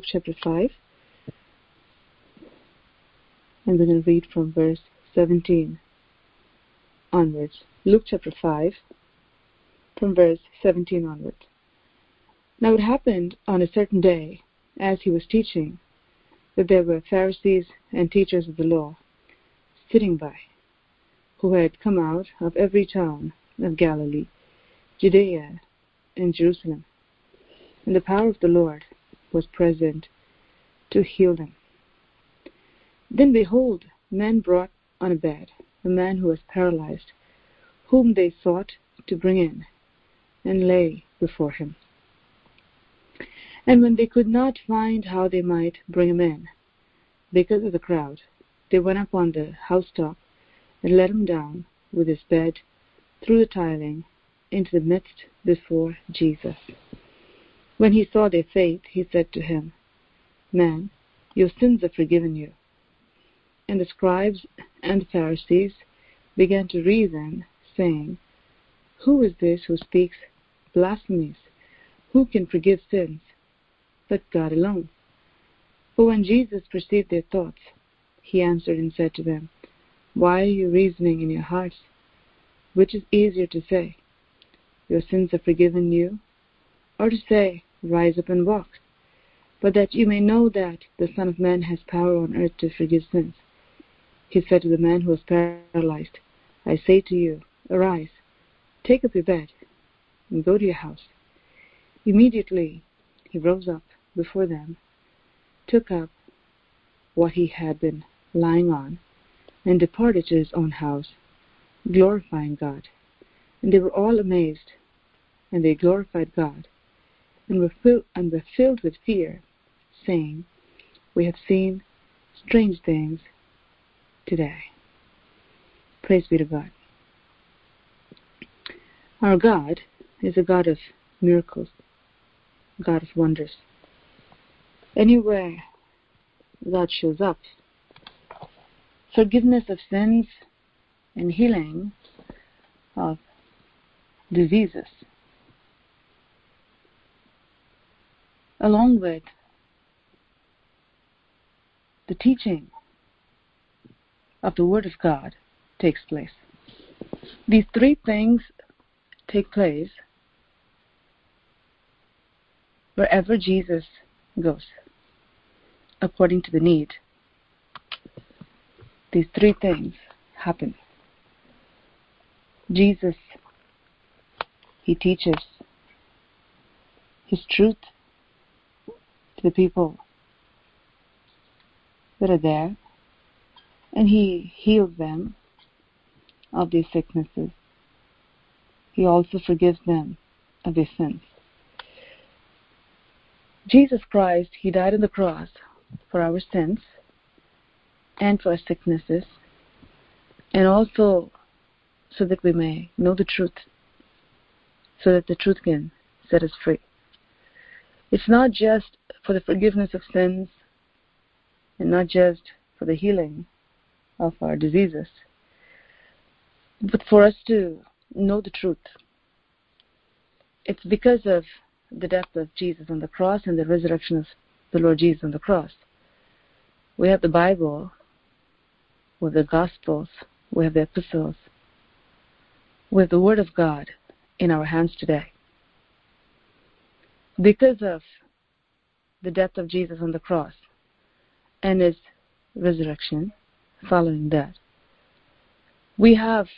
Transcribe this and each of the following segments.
Luke chapter 5. And we're going to read from verse 17 onwards. Luke chapter 5, from verse 17 onwards. Now it happened on a certain day, as he was teaching, that there were Pharisees and teachers of the law sitting by, who had come out of every town of Galilee, Judea, and Jerusalem. And the power of the Lord was present to heal them. Then behold, men brought on a bed a man who was paralyzed, whom they sought to bring in and lay before him. And when they could not find how they might bring him in, because of the crowd, they went up on the housetop and let him down with his bed through the tiling into the midst before Jesus. When he saw their faith, he said to him, Man, your sins are forgiven you. And the scribes and the Pharisees began to reason, saying, Who is this who speaks blasphemies? Who can forgive sins but God alone? For when Jesus perceived their thoughts, he answered and said to them, Why are you reasoning in your hearts? Which is easier to say, Your sins are forgiven you, or to say, Rise up and walk? But that you may know that the Son of Man has power on earth to forgive sins. He said to the man who was paralyzed, I say to you, arise, take up your bed, and go to your house. Immediately he rose up before them, took up what he had been lying on, and departed to his own house, glorifying God. And they were all amazed, and they glorified God, and were, fill- and were filled with fear, saying, We have seen strange things today. Praise be to God. Our God is a God of miracles, God of wonders. Anywhere God shows up, forgiveness of sins and healing of diseases, along with the teaching of the Word of God takes place. These three things take place wherever Jesus goes, according to the need. These three things happen. Jesus, He teaches His truth to the people that are there and he heals them of these sicknesses. He also forgives them of their sins. Jesus Christ, He died on the cross for our sins and for our sicknesses, and also so that we may know the truth, so that the truth can set us free. It's not just for the forgiveness of sins and not just for the healing of our diseases, but for us to know the truth. It's because of the death of Jesus on the cross and the resurrection of the Lord Jesus on the cross. We have the Bible, have the Gospels, we have the epistles, have the Word of God in our hands today. Because of the death of Jesus on the cross and his resurrection, following that. We have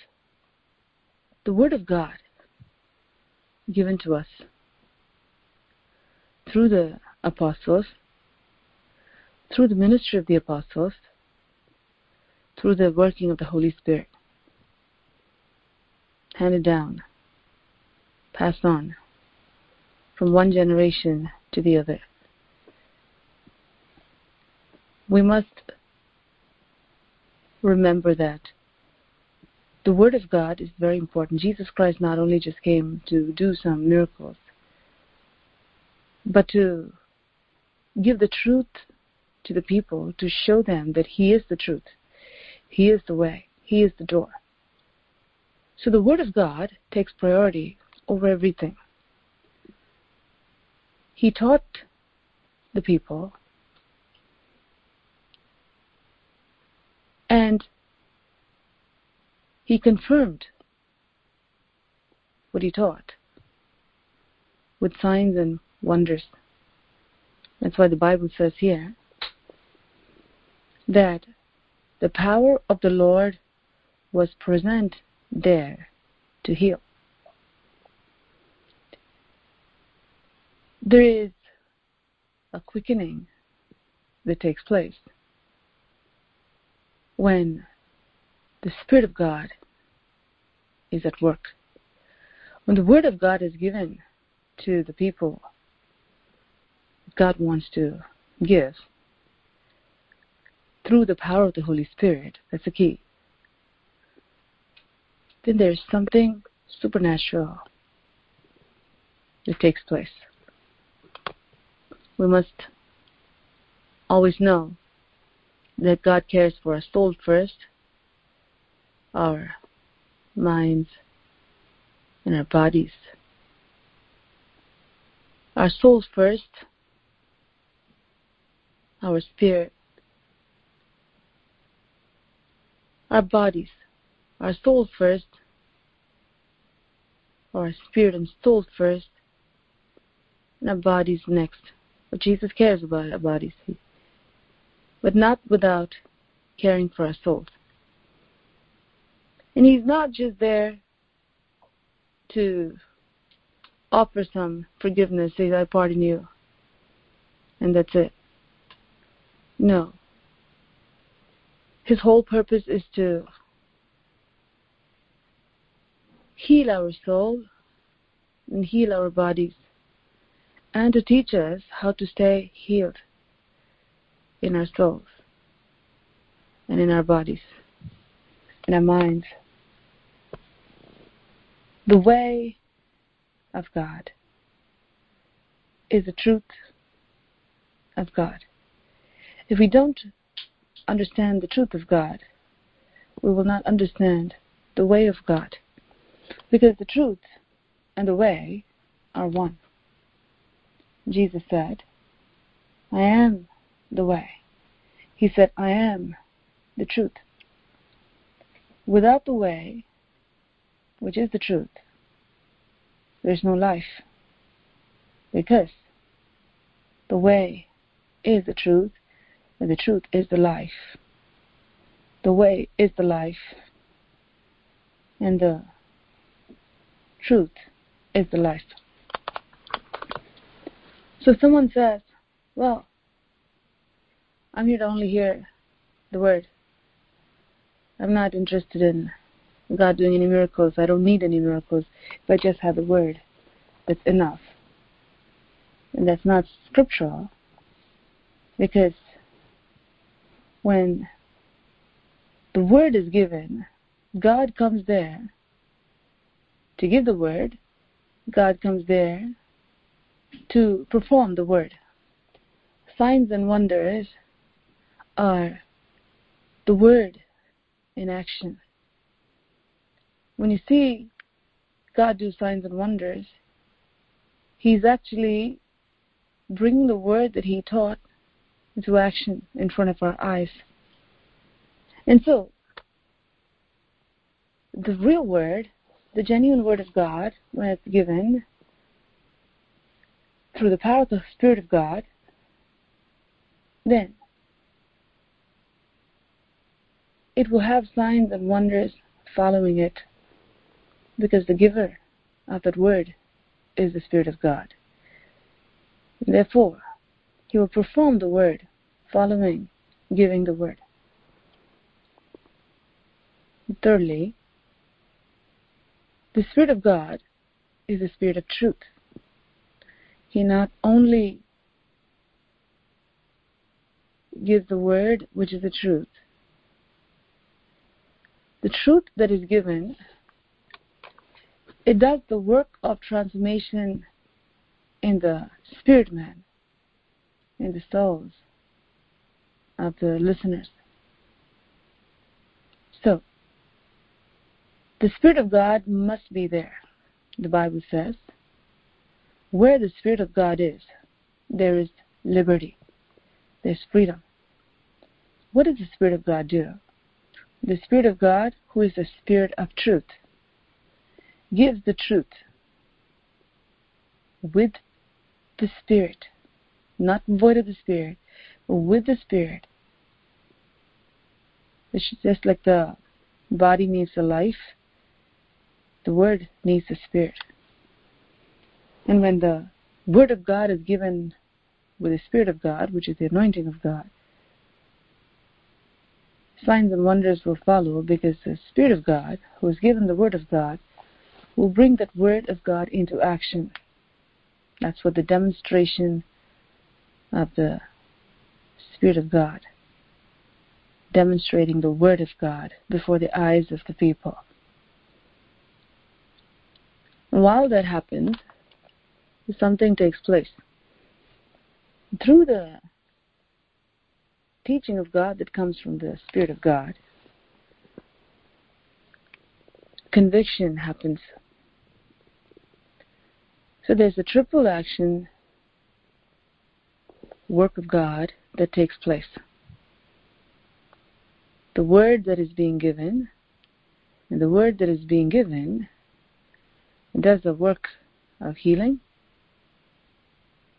the Word of God given to us through the apostles, through the ministry of the apostles, through the working of the Holy Spirit. Handed down, passed on from one generation to the other. We must remember that the Word of God is very important. Jesus Christ not only just came to do some miracles, but to give the truth to the people, to show them that He is the truth, He is the way, He is the door. So the Word of God takes priority over everything. He taught the people. And he confirmed what he taught with signs and wonders. That's why the Bible says here that the power of the Lord was present there to heal. There is a quickening that takes place when the Spirit of God is at work. When the Word of God is given to the people, God wants to give through the power of the Holy Spirit. That's the key. Then there's something supernatural that takes place. We must always know that God cares for our soul first, our minds, and our bodies. Our souls first, our spirit, our bodies, our souls first, our spirit and soul first, and our bodies next. But Jesus cares about our bodies, but not without caring for our souls. And He's not just there to offer some forgiveness, say, I pardon you, and that's it. No. His whole purpose is to heal our soul and heal our bodies and to teach us how to stay healed in our souls and in our bodies, in our minds. The way of God is the truth of God. If we don't understand the truth of God, we will not understand the way of God. Because the truth and the way are one. Jesus said, I am the way. He said, I am the truth. Without the way, which is the truth, there's no life. Because the way is the truth, and the truth is the life. The way is the life, and the truth is the life. So someone says, Well, I'm here to only hear the word. I'm not interested in God doing any miracles. I don't need any miracles. If I just have the word, that's enough. And that's not scriptural because when the word is given, God comes there to give the word, God comes there to perform the word. Signs and wonders are the word in action. When you see God do signs and wonders, He's actually bringing the word that He taught into action in front of our eyes. And so, the real word, the genuine word of God, when it's given, through the power of the Spirit of God, then it will have signs and wonders following it because the giver of that word is the Spirit of God. Therefore, he will perform the word following giving the word. Thirdly, the Spirit of God is the Spirit of truth he not only gives the word, which is the truth, the truth that is given, it does the work of transformation in the spirit man, in the souls of the listeners. So, the Spirit of God must be there, the Bible says where the Spirit of God is, there is liberty, there's freedom. What does the Spirit of God do? The Spirit of God, who is the Spirit of truth, gives the truth with the Spirit, not void of the Spirit, but with the Spirit. It's just like the body needs the life, the Word needs the Spirit. And when the Word of God is given with the Spirit of God, which is the anointing of God, signs and wonders will follow because the Spirit of God, who is given the Word of God, will bring that Word of God into action. That's what the demonstration of the Spirit of God, demonstrating the Word of God before the eyes of the people. while that happens, something takes place. Through the teaching of God that comes from the Spirit of God, conviction happens. So there's a triple action work of God that takes place. The word that is being given, and the word that is being given does the work of healing,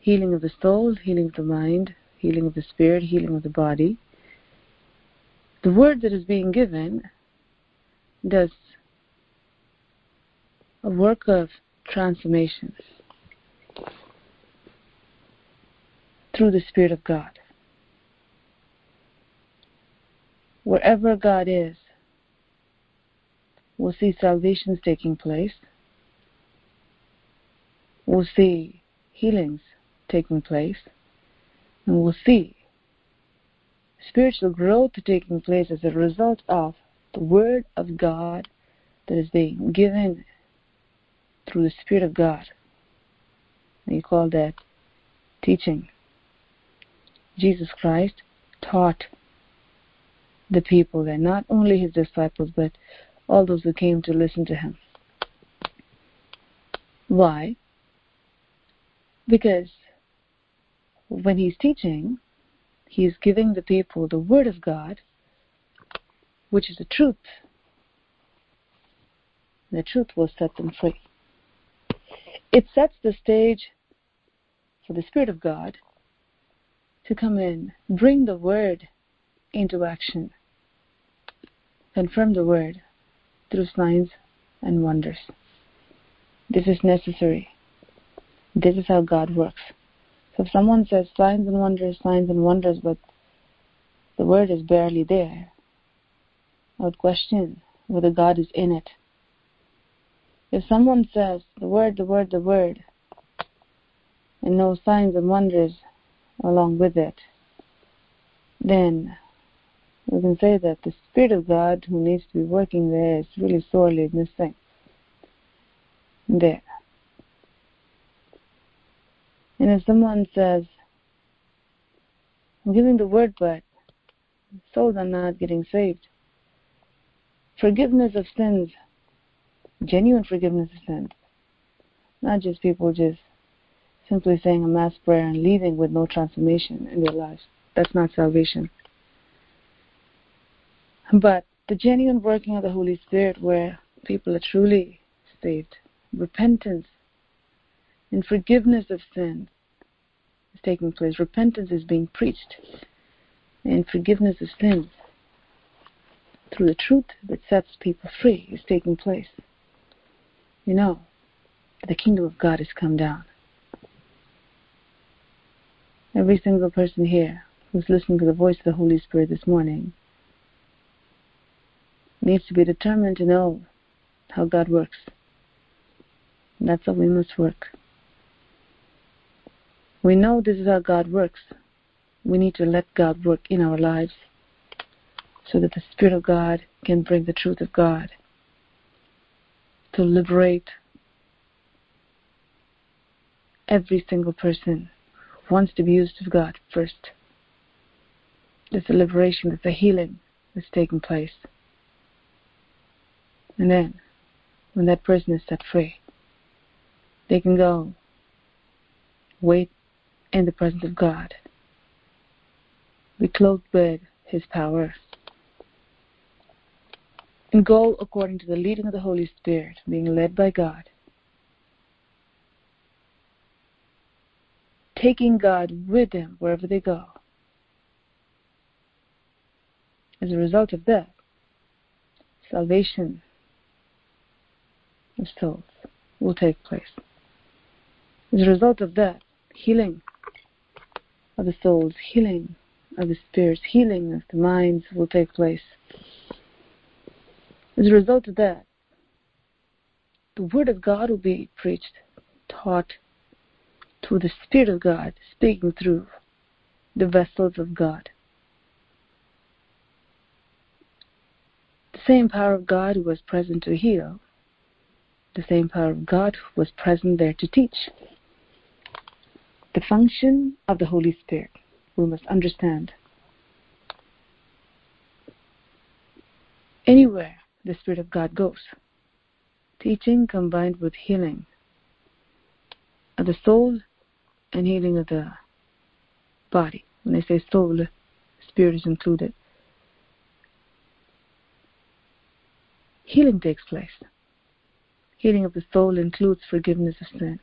healing of the soul, healing of the mind, healing of the spirit, healing of the body. The word that is being given does a work of transformation through the Spirit of God. Wherever God is, we'll see salvations taking place. We'll see healings taking place. And we'll see spiritual growth taking place as a result of the Word of God that is being given through the Spirit of God. You call that teaching. Jesus Christ taught the people and not only his disciples but all those who came to listen to him. Why? Because when he's teaching, he's giving the people the Word of God, which is the truth. The truth will set them free. It sets the stage for the Spirit of God to come in, bring the word into action, confirm the word through signs and wonders. This is necessary. This is how God works. So if someone says signs and wonders, signs and wonders, but the word is barely there, I would question whether God is in it. If someone says the word, the word, the word, and no signs and wonders along with it, then we can say that the Spirit of God who needs to be working there is really sorely missing there. And if someone says, I'm giving the word, but souls are not getting saved, forgiveness of sins, genuine forgiveness of sins, not just people just simply saying a mass prayer and leaving with no transformation in their lives. That's not salvation. But the genuine working of the Holy Spirit, where people are truly saved, repentance and forgiveness of sins taking place. Repentance is being preached, and forgiveness of sins through the truth that sets people free is taking place. You know, the kingdom of God has come down. Every single person here who's listening to the voice of the Holy Spirit this morning needs to be determined to know how God works. And that's how we must work. We know this is how God works. We need to let God work in our lives so that the Spirit of God can bring the truth of God to liberate every single person who wants to be used of God first. There's a liberation, there's a healing that's taking place. And then, when that person is set free, they can go wait in the presence of God. Be clothed with His power. And go according to the leading of the Holy Spirit, being led by God. Taking God with them wherever they go. As a result of that, salvation of souls will take place. As a result of that, healing of the souls, healing of the spirits, healing of the minds will take place. As a result of that, the Word of God will be preached, taught through the Spirit of God, speaking through the vessels of God. The same power of God who was present to heal, the same power of God who was present there to teach. The function of the Holy Spirit, we must understand. Anywhere the Spirit of God goes, teaching combined with healing of the soul and healing of the body. When I say soul, spirit is included. Healing takes place. Healing of the soul includes forgiveness of sin.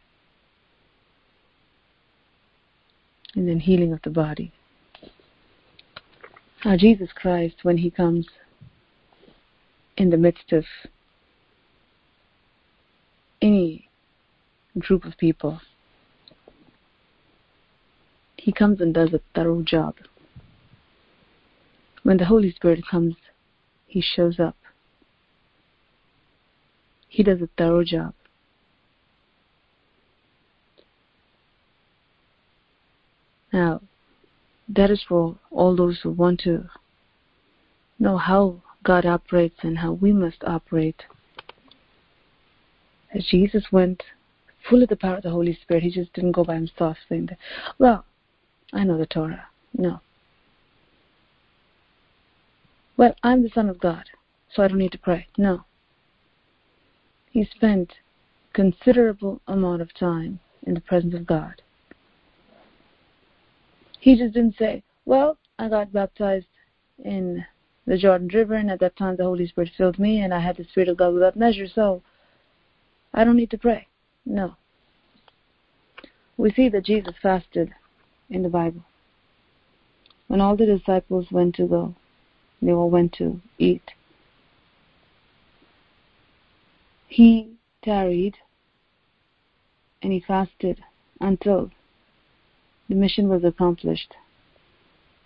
And then healing of the body. Now, Jesus Christ, when He comes in the midst of any group of people, He comes and does a thorough job. When the Holy Spirit comes, He shows up. He does a thorough job. Now, that is for all those who want to know how God operates and how we must operate. As Jesus went full of the power of the Holy Spirit, he just didn't go by himself saying that, well, I know the Torah. No. Well, I'm the Son of God, so I don't need to pray. No. He spent considerable amount of time in the presence of God. He just didn't say, Well, I got baptized in the Jordan River, and at that time the Holy Spirit filled me, and I had the Spirit of God without measure, so I don't need to pray. No. We see that Jesus fasted in the Bible. When all the disciples went to go, they all went to eat. He tarried and he fasted until the mission was accomplished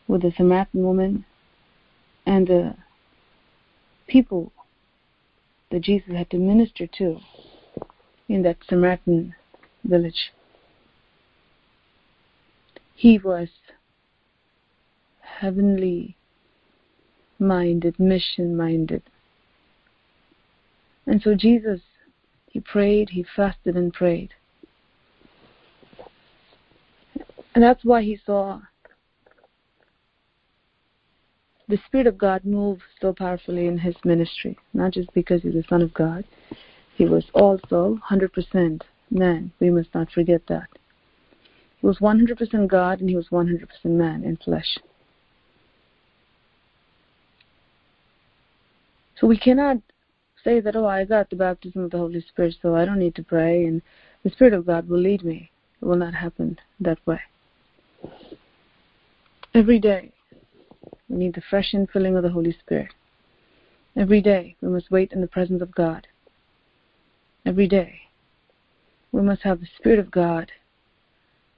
with the Samaritan woman and the people that Jesus had to minister to in that Samaritan village. He was heavenly minded, mission minded. And so Jesus, he prayed, he fasted and prayed. And that's why he saw the Spirit of God move so powerfully in his ministry, not just because he's the Son of God. He was also 100% man. We must not forget that. He was 100% God and he was 100% man in flesh. So we cannot say that, oh, I got the baptism of the Holy Spirit, so I don't need to pray and the Spirit of God will lead me. It will not happen that way. Every day, we need the fresh infilling of the Holy Spirit. Every day, we must wait in the presence of God. Every day, we must have the Spirit of God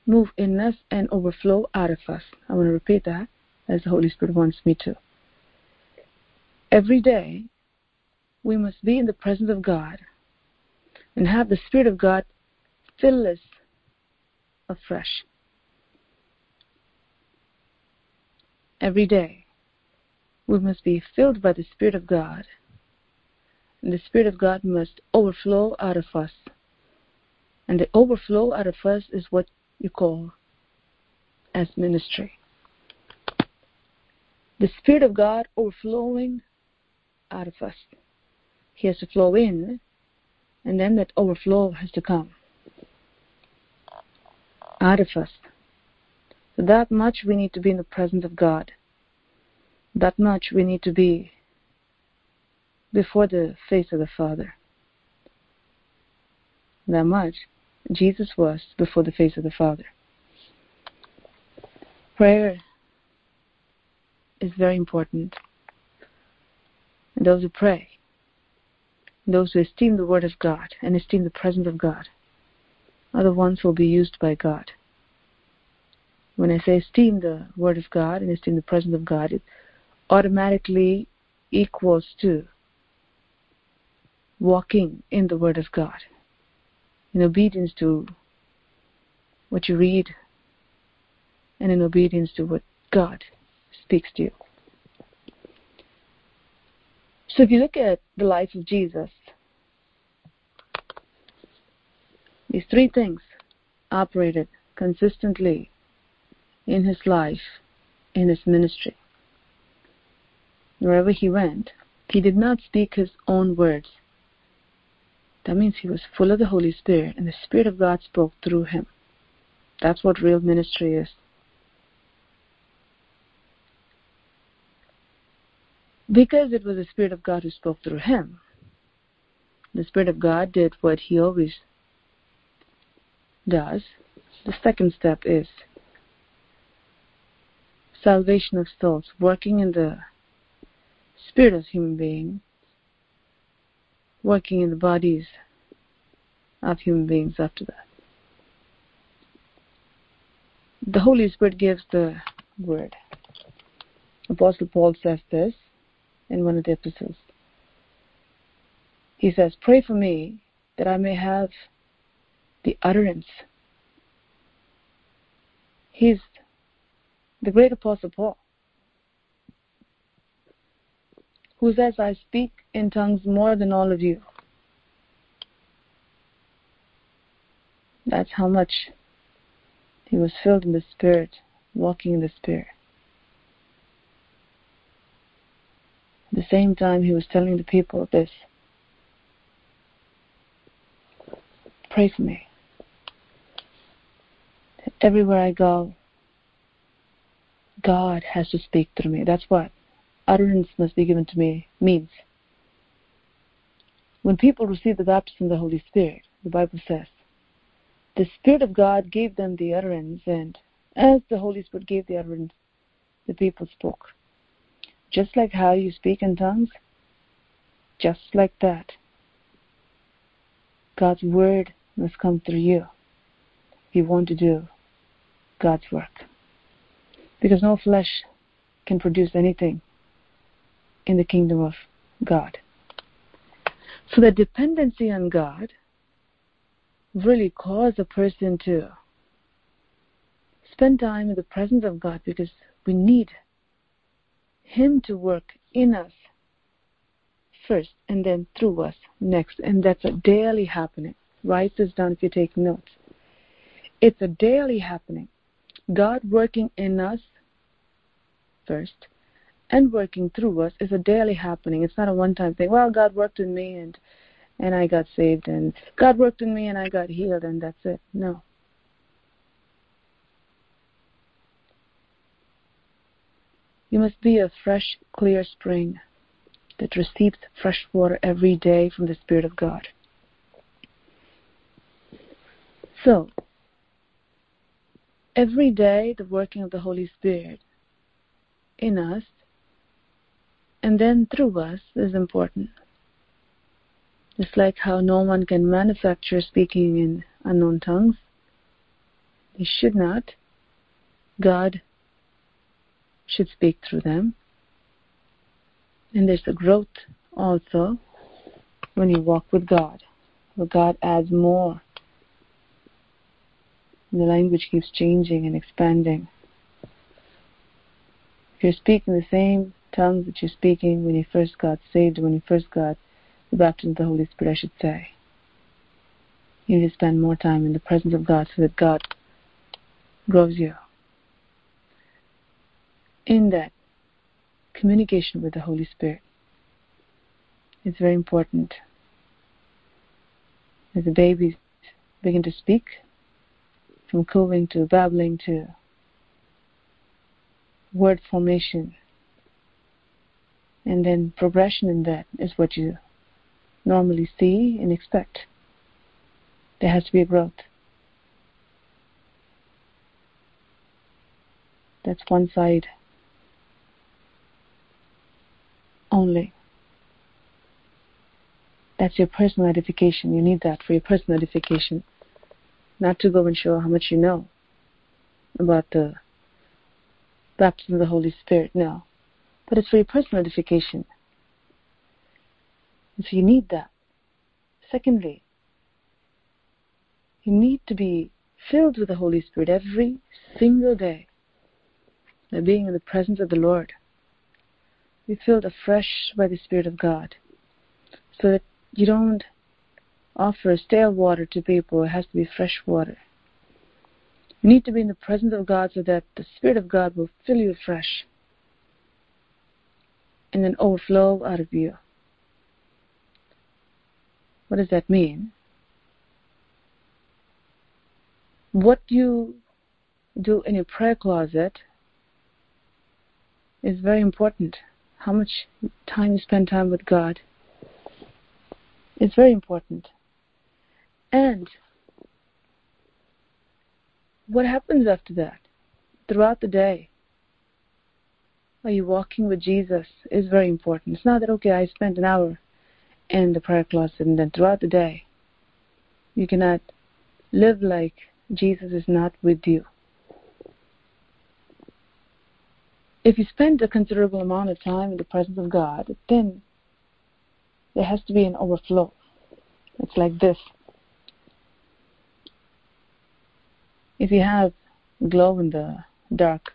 move in us and overflow out of us. I want to repeat that as the Holy Spirit wants me to. Every day, we must be in the presence of God and have the Spirit of God fill us afresh. Every day. We must be filled by the Spirit of God. And the Spirit of God must overflow out of us. And the overflow out of us is what you call as ministry. The Spirit of God overflowing out of us. He has to flow in, and then that overflow has to come out of us. That much we need to be in the presence of God. That much we need to be before the face of the Father. That much Jesus was before the face of the Father. Prayer is very important. Those who pray, those who esteem the Word of God and esteem the presence of God, are the ones who will be used by God. When I say esteem the Word of God and esteem the presence of God, it automatically equals to walking in the Word of God, in obedience to what you read, and in obedience to what God speaks to you. So if you look at the life of Jesus, these three things operated consistently in his life, in his ministry. Wherever he went, he did not speak his own words. That means he was full of the Holy Spirit, and the Spirit of God spoke through him. That's what real ministry is. Because it was the Spirit of God who spoke through him, the Spirit of God did what he always does. The second step is salvation of souls, working in the spirit of human beings, working in the bodies of human beings after that. The Holy Spirit gives the word. Apostle Paul says this in one of the epistles. He says, Pray for me that I may have the utterance. He's the great Apostle Paul, who says, I speak in tongues more than all of you. That's how much he was filled in the Spirit, walking in the Spirit. At the same time, he was telling the people this Pray for me. Everywhere I go, God has to speak through me. That's what utterance must be given to me means. When people receive the baptism of the Holy Spirit, the Bible says, the Spirit of God gave them the utterance, and as the Holy Spirit gave the utterance, the people spoke. Just like how you speak in tongues, just like that, God's Word must come through you if you want to do God's work. Because no flesh can produce anything in the kingdom of God. So the dependency on God really cause a person to spend time in the presence of God because we need Him to work in us first and then through us next. And that's a daily happening. Write this down if you take notes. It's a daily happening. God working in us first and working through us is a daily happening. It's not a one time thing. Well, God worked in me and and I got saved and God worked in me and I got healed and that's it. No. You must be a fresh, clear spring that receives fresh water every day from the Spirit of God. So, every day the working of the Holy Spirit in us and then through us is important. Just like how no one can manufacture speaking in unknown tongues, they should not. God should speak through them. And there's a growth also when you walk with God, where God adds more. And the language keeps changing and expanding. If you're speaking the same tongues that you're speaking when you first got saved, when you first got the baptism of the Holy Spirit, I should say. You need to spend more time in the presence of God so that God grows you. In that communication with the Holy Spirit, it's very important. As the babies begin to speak, from cooing to babbling to word formation. And then progression in that is what you normally see and expect. There has to be a growth. That's one side only. That's your personal edification. You need that for your personal edification. Not to go and show how much you know about the baptism of the Holy Spirit, no. But it's for your personal edification. And so you need that. Secondly, you need to be filled with the Holy Spirit every single day by being in the presence of the Lord. Be filled afresh by the Spirit of God so that you don't offer stale water to people, it has to be fresh water. You need to be in the presence of God so that the Spirit of God will fill you afresh and then overflow out of you. What does that mean? What you do in your prayer closet is very important. How much time you spend time with God is very important. And what happens after that? Throughout the day, are you walking with Jesus is very important. It's not that, okay, I spent an hour in the prayer closet and then throughout the day, you cannot live like Jesus is not with you. If you spend a considerable amount of time in the presence of God, then there has to be an overflow. It's like this. If you have glow in the dark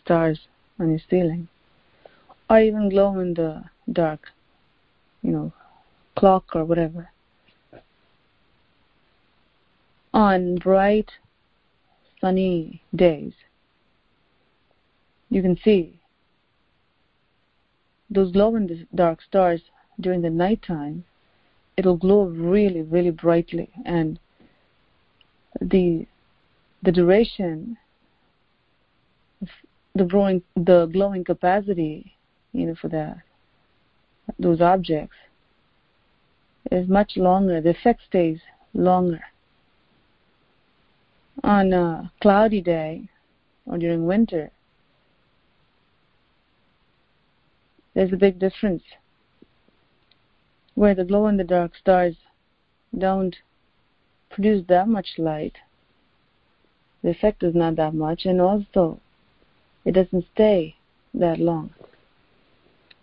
stars on your ceiling, or even glow in the dark, you know, clock or whatever, on bright, sunny days, you can see those glow in the dark stars during the nighttime. It'll glow really, really brightly, and the the duration, the growing, the glowing capacity, you know, for the those objects is much longer. The effect stays longer. On a cloudy day or during winter, there's a big difference where the glow in the dark stars don't produce that much light the effect is not that much, and also it doesn't stay that long.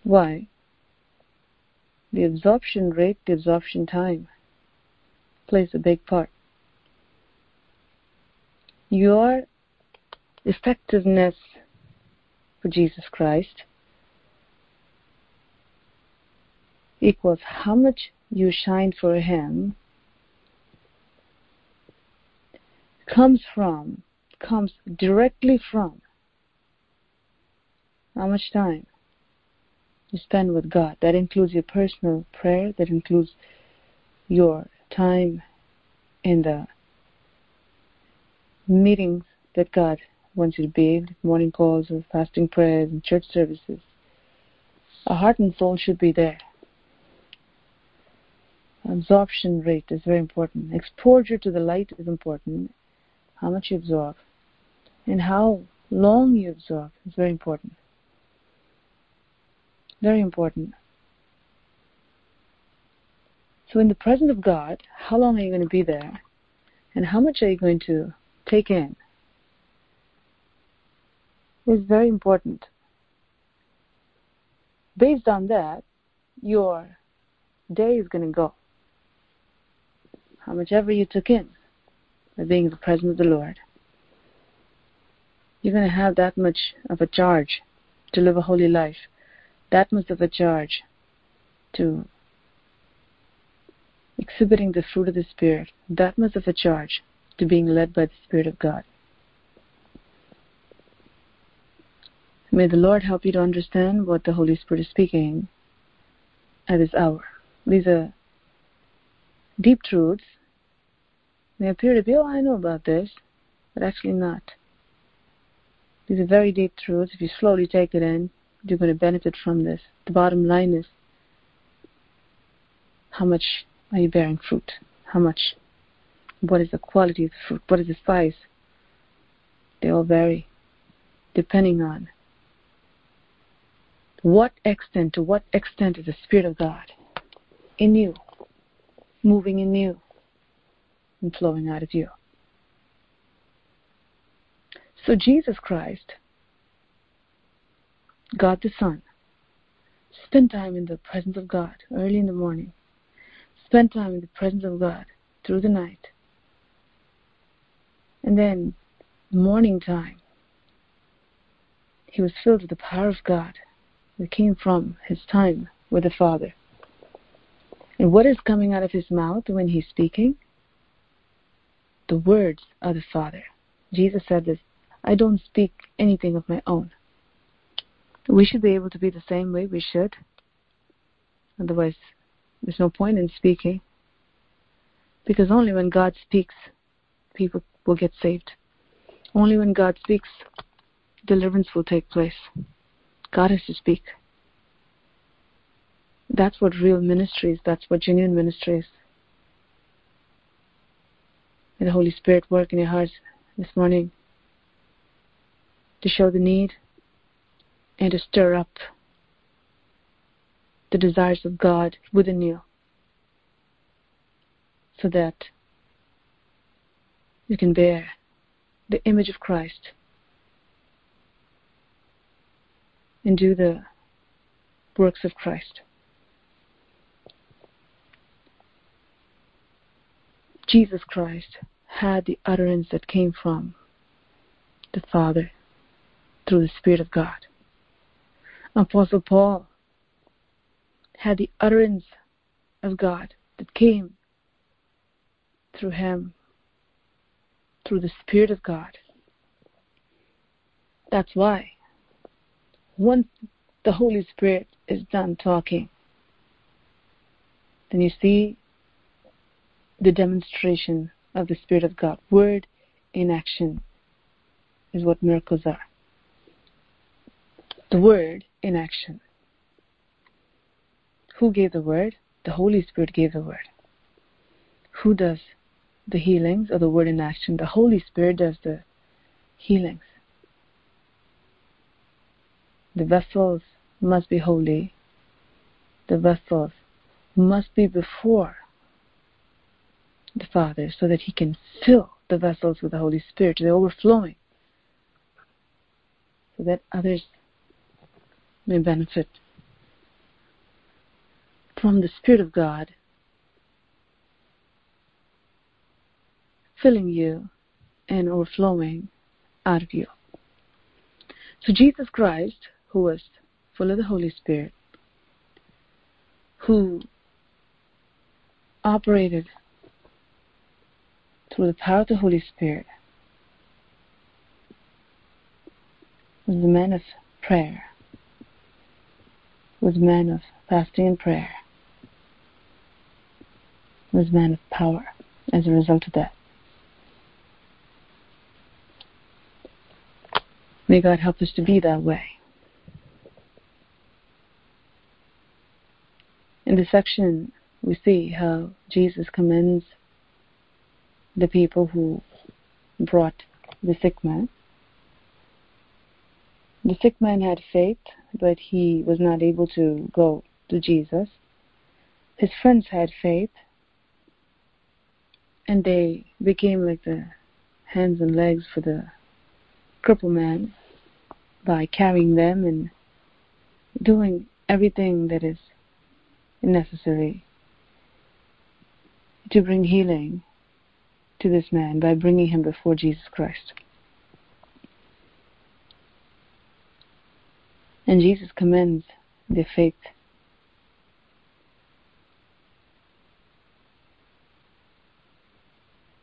Why? The absorption rate, the absorption time plays a big part. Your effectiveness for Jesus Christ equals how much you shine for Him comes from, comes directly from how much time you spend with God. That includes your personal prayer, that includes your time in the meetings that God wants you to be, morning calls or fasting prayers and church services. Our heart and soul should be there. Absorption rate is very important. Exposure to the light is important how much you absorb, and how long you absorb is very important. Very important. So, in the presence of God, how long are you going to be there? And how much are you going to take in? Is very important. Based on that, your day is going to go. How much ever you took in by being in the presence of the Lord. You're going to have that much of a charge to live a holy life, that much of a charge to exhibiting the fruit of the Spirit, that much of a charge to being led by the Spirit of God. May the Lord help you to understand what the Holy Spirit is speaking at this hour. These are deep truths may appear to be, oh, I know about this, but actually not. These are very deep truths. If you slowly take it in, you're going to benefit from this. The bottom line is how much are you bearing fruit? How much? What is the quality of the fruit? What is the size? They all vary depending on what extent, to what extent is the Spirit of God in you, moving in you, and flowing out of you. So Jesus Christ, God the Son, spent time in the presence of God early in the morning, spent time in the presence of God through the night, and then morning time, he was filled with the power of God that came from his time with the Father. And what is coming out of his mouth when he's speaking? The words of the Father. Jesus said this I don't speak anything of my own. We should be able to be the same way. We should. Otherwise, there's no point in speaking. Because only when God speaks, people will get saved. Only when God speaks, deliverance will take place. God has to speak. That's what real ministry is. That's what genuine ministry is. May the Holy Spirit work in your hearts this morning to show the need and to stir up the desires of God within you so that you can bear the image of Christ and do the works of Christ. Jesus Christ had the utterance that came from the Father through the Spirit of God. Apostle Paul had the utterance of God that came through him, through the Spirit of God. That's why once the Holy Spirit is done talking, then you see the demonstration of the Spirit of God. Word in action is what miracles are. The Word in action. Who gave the Word? The Holy Spirit gave the Word. Who does the healings or the Word in action? The Holy Spirit does the healings. The vessels must be holy. The vessels must be before the Father so that He can fill the vessels with the Holy Spirit to the overflowing so that others may benefit from the Spirit of God filling you and overflowing out of you. So Jesus Christ who was full of the Holy Spirit, who operated through the power of the Holy Spirit, was a man of prayer, was a man of fasting and prayer, was a man of power as a result of that. May God help us to be that way. In this section, we see how Jesus commends the people who brought the sick man. The sick man had faith, but he was not able to go to Jesus. His friends had faith, and they became like the hands and legs for the crippled man by carrying them and doing everything that is necessary to bring healing to this man by bringing him before Jesus Christ. And Jesus commends their faith.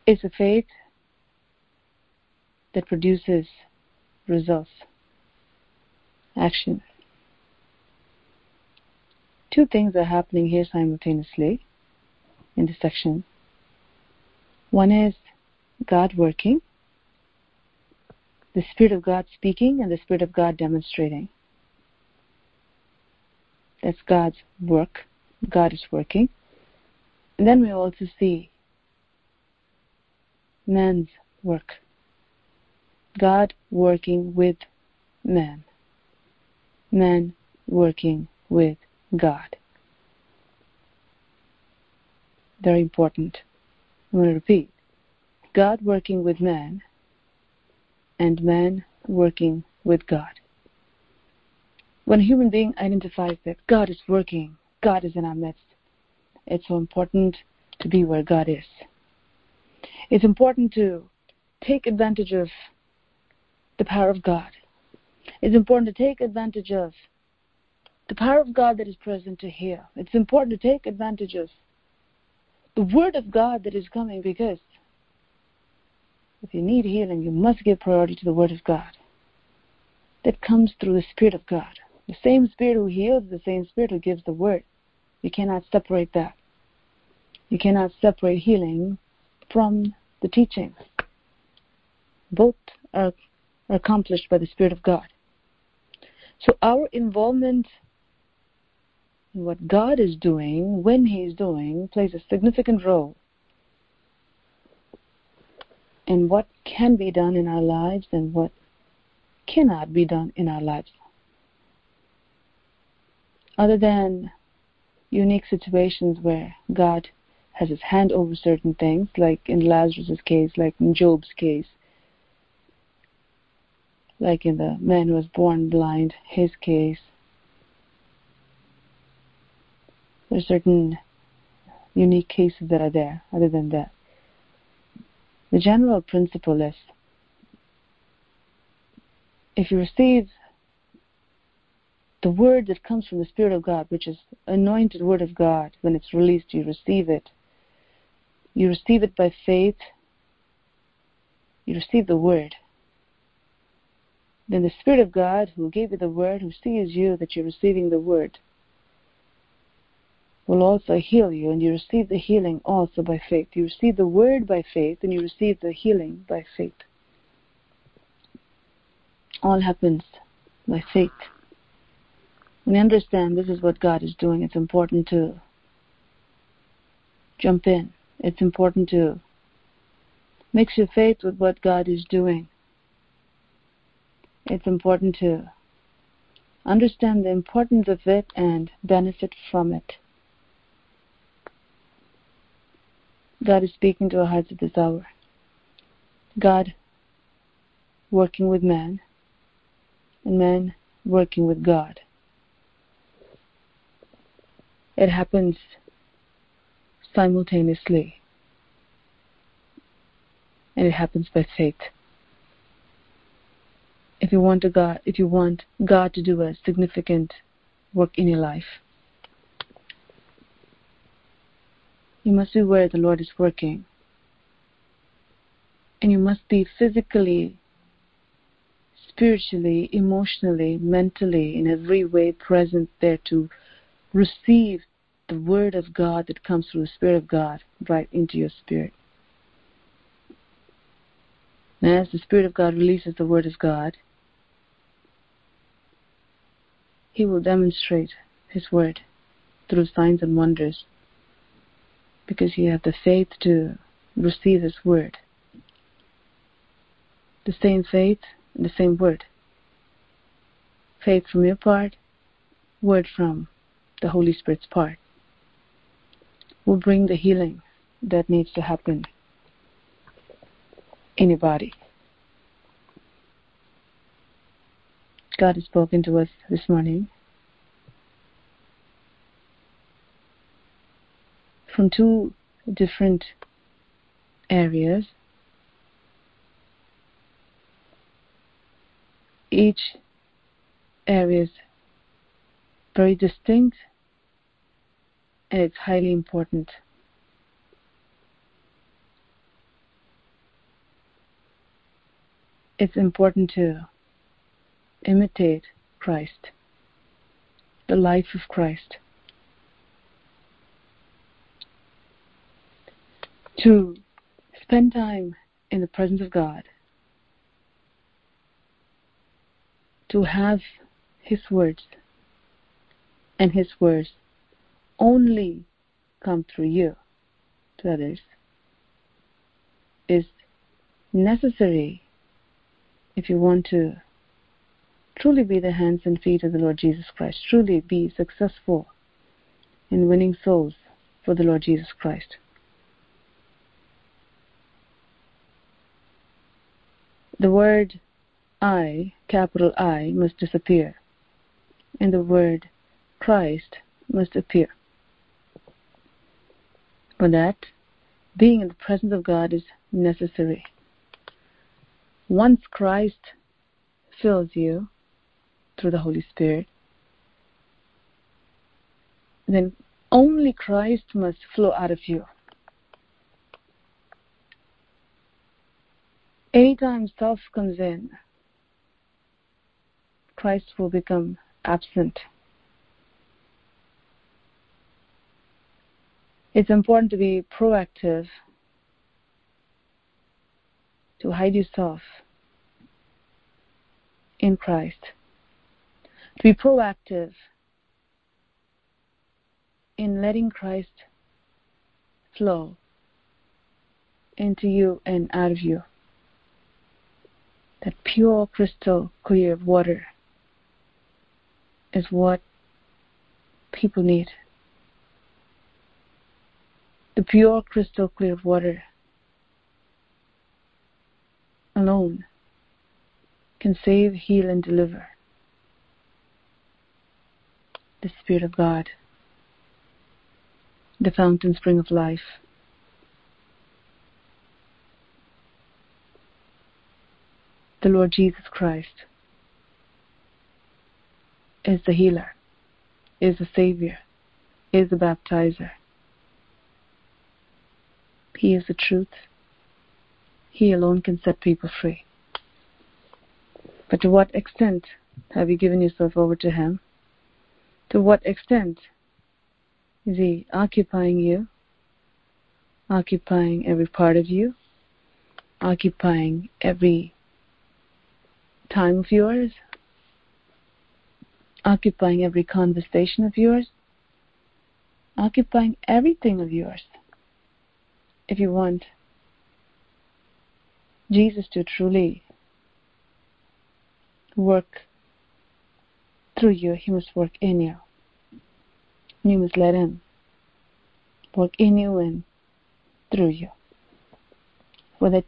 It's a faith that produces results, action two things are happening here simultaneously in this section. One is God working, the Spirit of God speaking and the Spirit of God demonstrating. That's God's work. God is working. And then we also see man's work. God working with man. Man working with God. Very important. I'm going to repeat. God working with man and man working with God. When a human being identifies that God is working, God is in our midst, it's so important to be where God is. It's important to take advantage of the power of God. It's important to take advantage of the power of God that is present to heal. It's important to take advantage of the Word of God that is coming because if you need healing, you must give priority to the Word of God that comes through the Spirit of God. The same Spirit who heals, the same Spirit who gives the Word. You cannot separate that. You cannot separate healing from the teaching. Both are accomplished by the Spirit of God. So our involvement in what God is doing, when He is doing, plays a significant role in what can be done in our lives and what cannot be done in our lives. Other than unique situations where God has his hand over certain things, like in Lazarus' case, like in Job's case, like in the man who was born blind, his case. There's certain unique cases that are there, other than that. The general principle is if you receive the word that comes from the Spirit of God, which is anointed word of God, when it's released, you receive it. You receive it by faith. You receive the word. Then the Spirit of God, who gave you the word, who sees you that you're receiving the word, will also heal you, and you receive the healing also by faith. You receive the word by faith, and you receive the healing by faith. All happens by faith. When you understand this is what God is doing, it's important to jump in. It's important to mix your faith with what God is doing. It's important to understand the importance of it and benefit from it. God is speaking to our hearts at this hour. God working with man, and man working with God. It happens simultaneously. And it happens by faith. If you want God, if you want God to do a significant work in your life, you must be where the Lord is working. And you must be physically, spiritually, emotionally, mentally, in every way present there to receive the Word of God that comes through the Spirit of God right into your spirit. And as the Spirit of God releases the Word of God, He will demonstrate His Word through signs and wonders because you have the faith to receive His Word. The same faith the same Word. Faith from your part, Word from the Holy Spirit's part will bring the healing that needs to happen in your body. God has spoken to us this morning from two different areas. Each area is very distinct and it's highly important. It's important to imitate Christ, the life of Christ, to spend time in the presence of God, to have His words and His words only come through you to others is necessary if you want to truly be the hands and feet of the Lord Jesus Christ, truly be successful in winning souls for the Lord Jesus Christ. The word I, capital I, must disappear, and the word Christ must appear. For that, being in the presence of God is necessary. Once Christ fills you through the Holy Spirit, then only Christ must flow out of you. Anytime self comes in, Christ will become absent. It's important to be proactive, to hide yourself in Christ, to be proactive in letting Christ flow into you and out of you. That pure crystal clear water is what people need. The pure crystal clear water alone can save, heal, and deliver. The Spirit of God, the fountain spring of life. The Lord Jesus Christ is the healer, is the Savior, is the baptizer. He is the truth. He alone can set people free. But to what extent have you given yourself over to Him? To what extent is He occupying you? Occupying every part of you? Occupying every time of yours? Occupying every conversation of yours? Occupying everything of yours? If you want Jesus to truly work through you, He must work in you. You must let Him work in you and through you. For that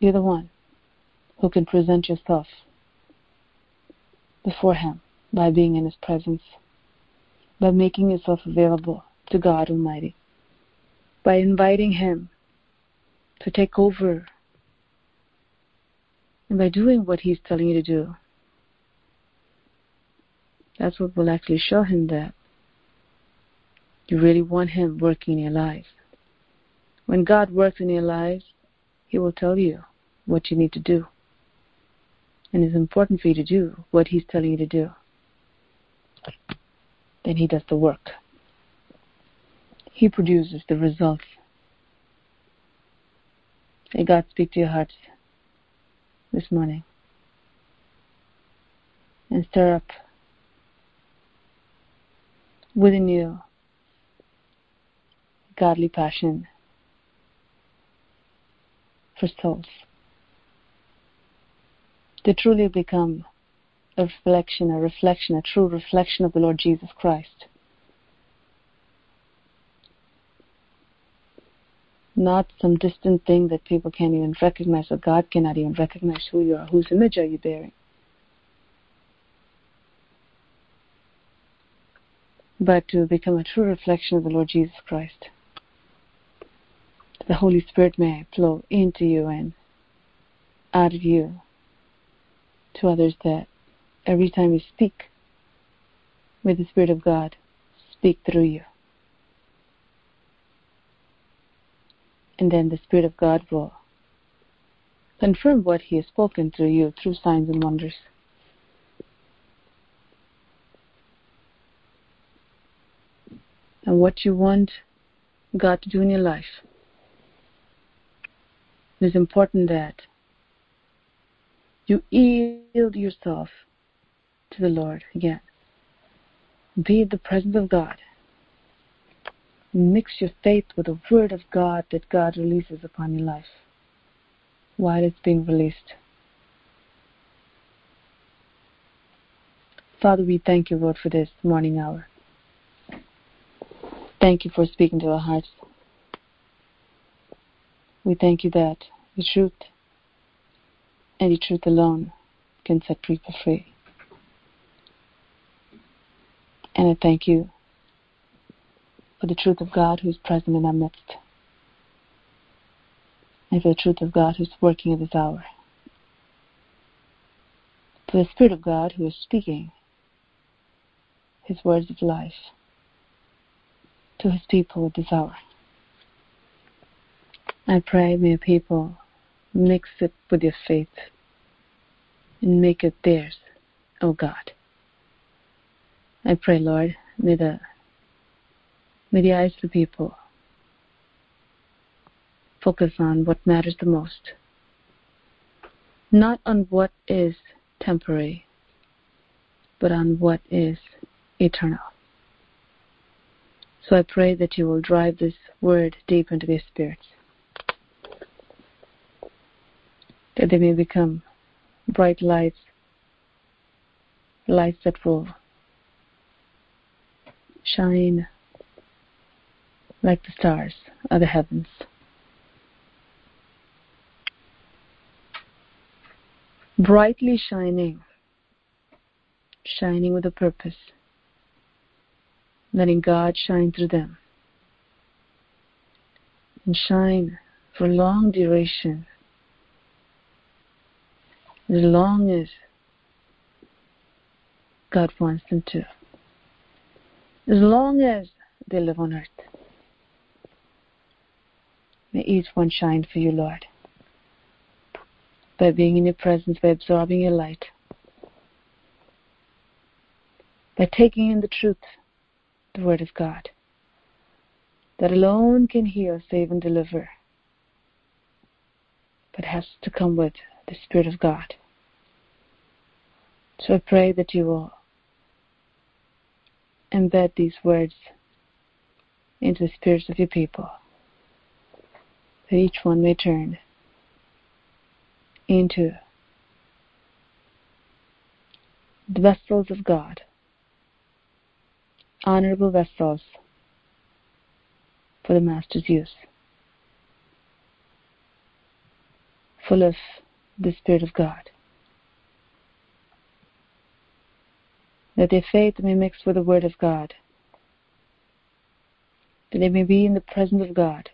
you're the one who can present yourself before Him by being in His presence, by making yourself available to God Almighty, by inviting Him to take over, and by doing what He's telling you to do. That's what will actually show Him that you really want Him working in your life. When God works in your lives, He will tell you what you need to do and it's important for you to do what He's telling you to do, then He does the work. He produces the results. May God speak to your hearts this morning and stir up within you godly passion for souls to truly become a reflection, a reflection, a true reflection of the Lord Jesus Christ. Not some distant thing that people can't even recognize, or God cannot even recognize who you are. Whose image are you bearing? But to become a true reflection of the Lord Jesus Christ. The Holy Spirit may flow into you and out of you to others that every time you speak, may the Spirit of God speak through you. And then the Spirit of God will confirm what He has spoken through you through signs and wonders. And what you want God to do in your life. It is important that you yield yourself to the Lord again. Be the presence of God. Mix your faith with the Word of God that God releases upon your life while it's being released. Father, we thank you, Lord, for this morning hour. Thank you for speaking to our hearts. We thank you that the truth the truth alone can set people free. And I thank you for the truth of God who is present in our midst, and for the truth of God who is working at this hour, for the Spirit of God who is speaking his words of life to his people at this hour. I pray, may people mix it with your faith and make it theirs, O oh God. I pray, Lord, may the may the eyes of the people focus on what matters the most, not on what is temporary, but on what is eternal. So I pray that you will drive this word deep into their spirits, that they may become bright lights, lights that will shine like the stars of the heavens. Brightly shining, shining with a purpose, letting God shine through them and shine for long duration, as long as God wants them to. As long as they live on earth. May each one shine for you, Lord, by being in your presence, by absorbing your light, by taking in the truth, the Word of God, that alone can heal, save, and deliver, but has to come with the Spirit of God. So I pray that you will embed these words into the spirits of your people, that each one may turn into the vessels of God, honorable vessels for the Master's use, full of the Spirit of God. that their faith may mix with the Word of God, that they may be in the presence of God.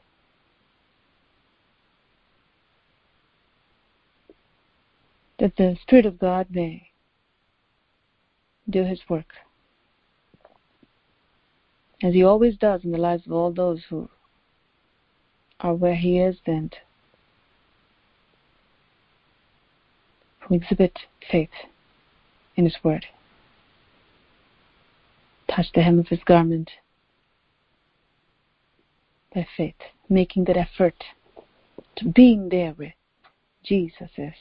That the Spirit of God may do His work, as He always does in the lives of all those who are where He is and who exhibit faith in His Word touch the hem of his garment by faith, making that effort to being there where Jesus is.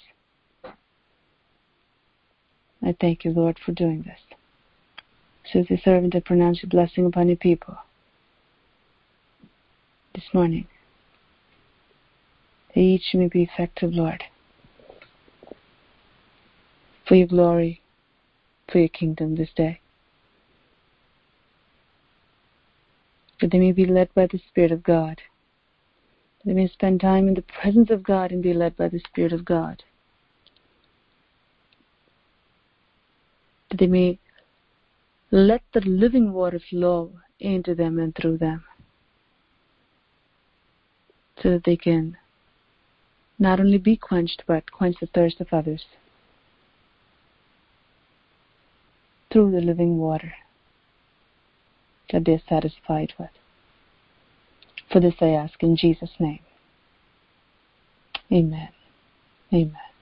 I thank you, Lord, for doing this. As a servant, I pronounce your blessing upon your people this morning. That each may be effective, Lord, for your glory, for your kingdom this day. that they may be led by the Spirit of God. That they may spend time in the presence of God and be led by the Spirit of God. That they may let the living water flow into them and through them. So that they can not only be quenched, but quench the thirst of others through the living water that they're satisfied with. For this I ask in Jesus' name. Amen. Amen.